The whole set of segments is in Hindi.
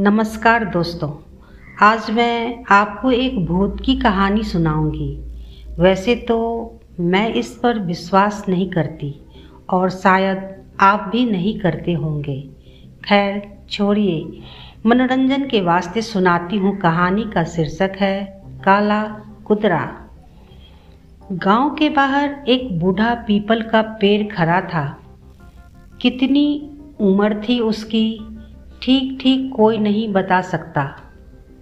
नमस्कार दोस्तों। आज मैं आपको एक भूत की कहानी सुनाऊँगी। वैसे तो मैं इस पर विश्वास नहीं करती और शायद आप भी नहीं करते होंगे। खैर, छोड़िए। मनोरंजन के वास्ते सुनाती हूँ कहानी का शीर्षक है, काला कुतरा। गाँव के बाहर एक बूढ़ा पीपल का पेड़ खड़ा था। कितनी उम्र थी उसकी? ठीक ठीक कोई नहीं बता सकता।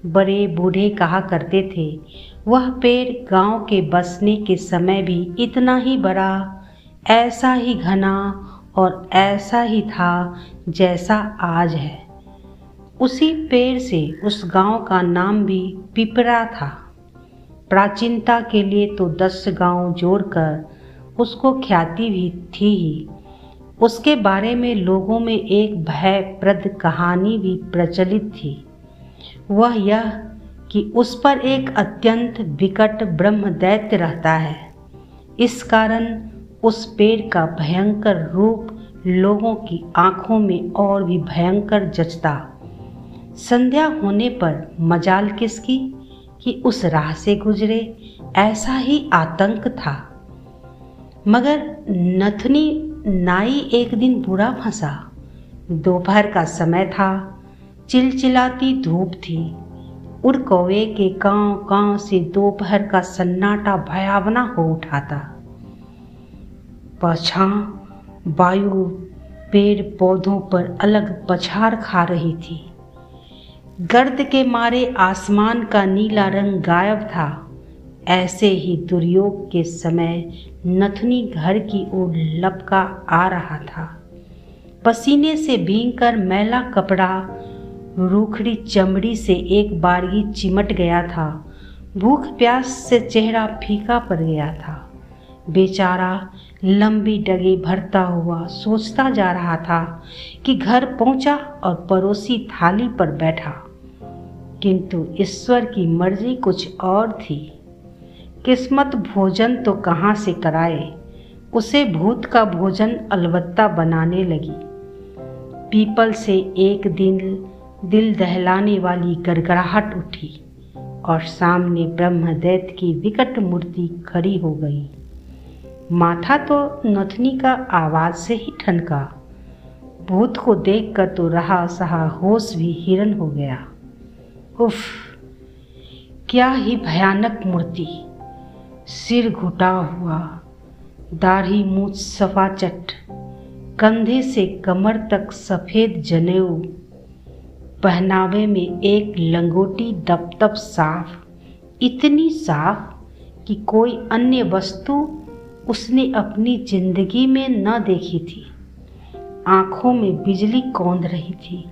बड़े बूढ़े कहा करते थे, वह पेड़ गाँव के बसने के समय भी इतना ही बड़ा, ऐसा ही घना और ऐसा ही था जैसा आज है। उसी पेड़ से उस गाँव का नाम भी पिपरा था। प्राचीनता के लिए तो दस गाँव जोड़कर उसको ख्याति भी थी ही। उसके बारे में लोगों में एक भयप्रद कहानी भी प्रचलित थी। वह यह कि उस पर एक अत्यंत विकट ब्रह्म दैत्य रहता है। इस कारण उस पेड़ का भयंकर रूप लोगों की आँखों में और भी भयंकर जचता। संध्या होने पर मजाल किसकी? कि उस राह से गुजरे, ऐसा ही आतंक था। मगर नथनी नाई एक दिन बुरा फंसा। दोपहर का समय था। चिलचिलाती धूप थी। उड़ कौवे के कांव कांव से दोपहर का सन्नाटा भयावना हो उठा था पछा वायु पेड़ पौधों पर अलग पछाड़ खा रही थी। गर्द के मारे आसमान का नीला रंग गायब था। ऐसे ही दुर्योग के समय नथनी घर की ओर लपका आ रहा था। पसीने से भींग कर मैला कपड़ा रूखड़ी चमड़ी से एक बारगी चिमट गया था। भूख प्यास से चेहरा फीका पड़ गया था। बेचारा लंबी डगे भरता हुआ सोचता जा रहा था कि घर पहुँचा और पड़ोसी थाली पर बैठा। किंतु ईश्वर की मर्ज़ी कुछ और थी। किस्मत भोजन तो कहाँ से कराए? उसे भूत का भोजन अलबत्ता बनाने लगी। पीपल से एक दिन दिल दहलाने वाली गड़गड़ाहट उठी और सामने ब्रह्मदैत की विकट मूर्ति खड़ी हो गई। माथा तो नथनी का आवाज़ से ही ठनका। भूत को देखकर तो रहा सहा होश भी हिरन हो गया। उफ, क्या ही भयानक मूर्ति! सिर घुटा हुआ, दाढ़ी मूछ सफाचट कंधे से कमर तक सफ़ेद जनेऊ, पहनावे में एक लंगोटी दपदप साफ़, इतनी साफ़ कि कोई अन्य वस्तु उसने अपनी ज़िंदगी में न देखी थी। आँखों में बिजली कौंध रही थी।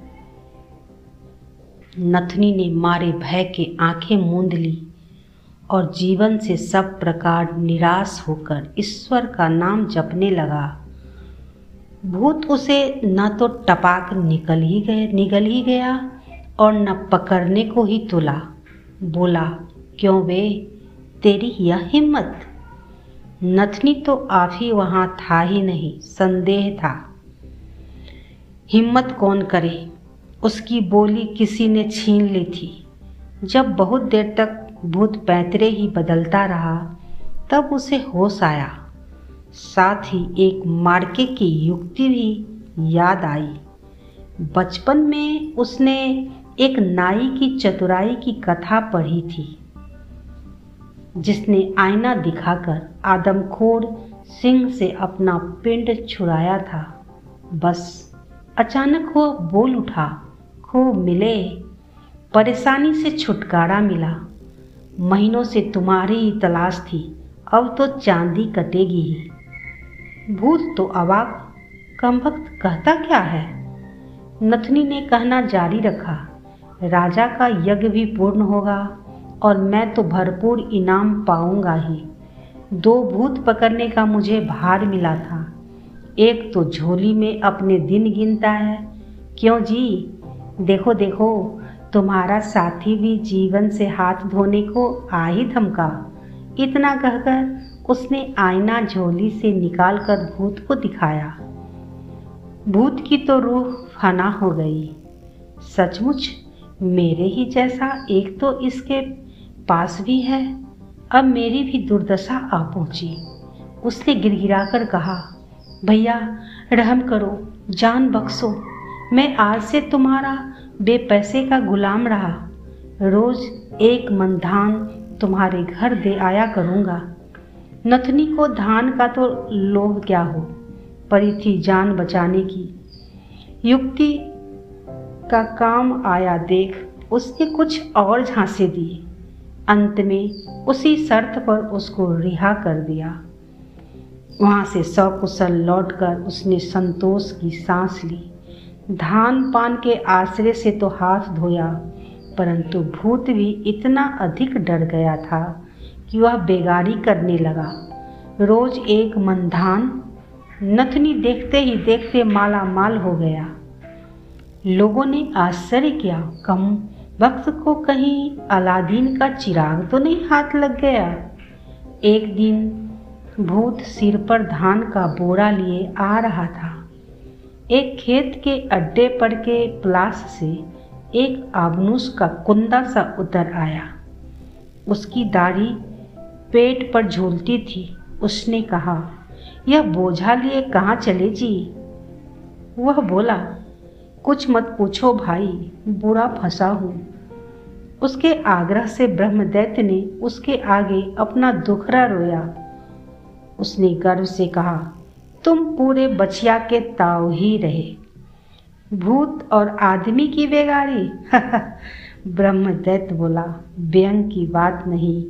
नथनी ने मारे भय के आँखें मूंद ली। और जीवन से सब प्रकार निराश होकर ईश्वर का नाम जपने लगा। भूत उसे न तो टपाक निकल ही गए निकल ही गया और न पकड़ने को ही तुला। बोला, क्यों वे? तेरी यह हिम्मत? नथनी तो आप ही वहाँ था ही नहीं, संदेह था। हिम्मत कौन करे? उसकी बोली किसी ने छीन ली थी। जब बहुत देर तक भूत पैतरे ही बदलता रहा, तब उसे होश आया। साथ ही एक मार्के की युक्ति भी याद आई। बचपन में उसने एक नाई की चतुराई की कथा पढ़ी थी, जिसने आईना दिखाकर आदमखोर सिंह से अपना पिंड छुड़ाया था। बस अचानक वो बोल उठा खो मिले, परेशानी से छुटकारा मिला। महीनों से तुम्हारी ही तलाश थी, अब तो चांदी कटेगी ही। भूत तो अवाक कम वक्त कहता क्या है? नथनी ने कहना जारी रखा, राजा का यज्ञ भी पूर्ण होगा और मैं तो भरपूर इनाम पाऊँगा ही। दो भूत पकड़ने का मुझे भार मिला था। एक तो झोली में अपने दिन गिनता है। क्यों जी? देखो देखो तुम्हारा साथी भी जीवन से हाथ धोने को आ ही थमका इतना कहकर उसने आईना झोली से निकालकर भूत को दिखाया। भूत की तो रूह फना हो गई। सचमुच, मेरे ही जैसा एक तो इसके पास भी है, अब मेरी भी दुर्दशा आ पहुँची। उसने गिरगिराकर कहा, भैया, रहम करो, जान बख्शो। मैं आज से तुम्हारा बेपैसे का गुलाम रहा। रोज एक मन धान तुम्हारे घर दे आया करूँगा। नथनी को धान का तो लोभ क्या हो? परी थी जान बचाने की। युक्ति का काम आया देख, उसने कुछ और झांसे दिए। अंत में उसी शर्त पर उसको रिहा कर दिया। वहाँ से सकुशल लौटकर उसने संतोष की सांस ली। धान पान के आश्रय से तो हाथ धोया, परंतु भूत भी इतना अधिक डर गया था कि वह बेगारी करने लगा। रोज एक मंधान नथनी देखते ही देखते माला माल हो गया। लोगों ने आश्चर्य किया, कम वक्त को कहीं अलादीन का चिराग तो नहीं हाथ लग गया। एक दिन भूत सिर पर धान का बोरा लिए आ रहा था। एक खेत के अड्डे पर के प्लास से एक आबनूस का कुंदा सा उतर आया। उसकी दाढ़ी पेट पर झूलती थी। उसने कहा, यह बोझा लिए कहाँ चले जी? वह बोला, कुछ मत पूछो भाई बुरा फंसा हूँ। उसके आग्रह से ब्रह्मदैत्य ने उसके आगे अपना दुखरा रोया। उसने गर्व से कहा तुम पूरे बचिया के ताव ही रहे। भूत और आदमी की बेगारी? ब्रह्मदैत्य बोला व्यंग की बात नहीं,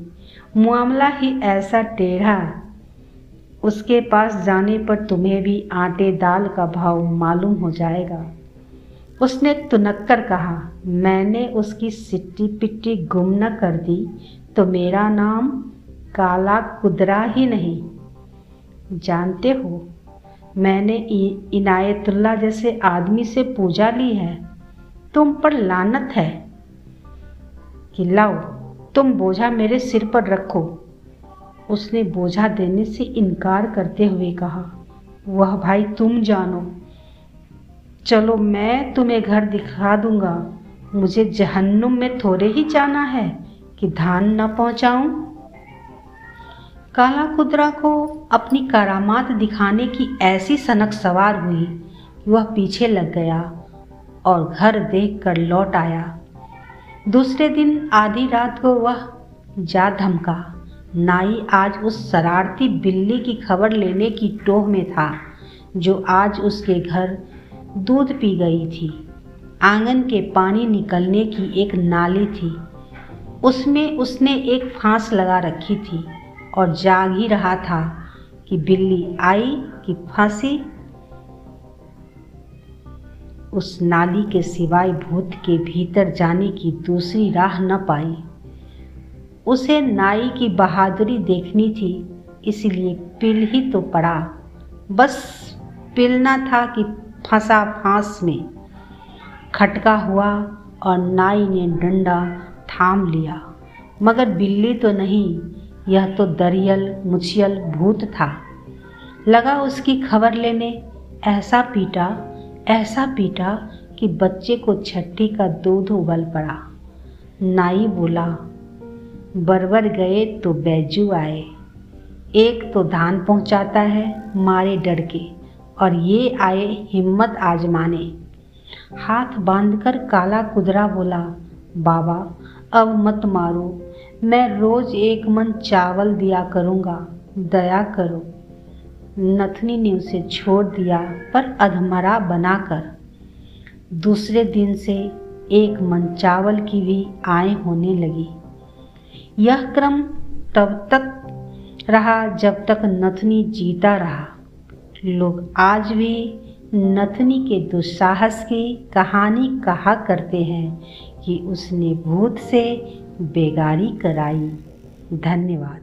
मामला ही ऐसा टेढ़ा। उसके पास जाने पर तुम्हें भी आटे दाल का भाव मालूम हो जाएगा। उसने तुनक्कर कहा, मैंने उसकी सिट्टी पिट्टी गुम न कर दी तो मेरा नाम काला कुदरा ही नहीं। जानते हो मैंने इनायतुल्ला जैसे आदमी से पूजा ली है, तुम पर लानत है कि लाओ, तुम बोझा मेरे सिर पर रखो। उसने बोझा देने से इनकार करते हुए कहा, वह भाई तुम जानो। चलो मैं तुम्हें घर दिखा दूँगा, मुझे जहन्नुम में थोड़े ही जाना है कि धान न पहुंचाऊं। काला कुदरा को अपनी करामात दिखाने की ऐसी सनक सवार हुई कि वह पीछे लग गया और घर देख कर लौट आया। दूसरे दिन आधी रात को वह जा धमका, नाई, आज उस शरारती बिल्ली की खबर लेने की टोह में था, जो आज उसके घर दूध पी गई थी। आँगन के पानी निकलने की एक नाली थी, उसमें उसने एक फांस लगा रखी थी। और जाग ही रहा था कि बिल्ली आई, कि फांसी। उस नाली के सिवाय भूत के भीतर जाने की दूसरी राह न पाई। उसे नाई की बहादुरी देखनी थी, इसलिए पिल ही तो पड़ा। बस पिलना था कि फंसा फांस में। खटका हुआ और नाई ने डंडा थाम लिया। मगर बिल्ली तो नहीं यह तो दरियल मुछियल भूत था। लगा उसकी खबर लेने, ऐसा पीटा ऐसा पीटा कि बच्चे को छट्टी का दूध उबल पड़ा। नाई बोला, बरबर गए तो बैजू आए। एक तो धान पहुंचाता है मारे डर के, और ये आए हिम्मत आजमाने। हाथ बांधकर काला कुदरा बोला, बाबा, अब मत मारो मैं रोज एक मन चावल दिया करूँगा। दया करो। नथनी ने उसे छोड़ दिया, पर अधमरा बनाकर। दूसरे दिन से एक मन चावल की भी आय होने लगी। यह क्रम तब तक रहा जब तक नथनी जीता रहा। लोग आज भी नथनी के दुस्साहस की कहानी कहा करते हैं कि उसने भूत से बेगारी कराई। धन्यवाद।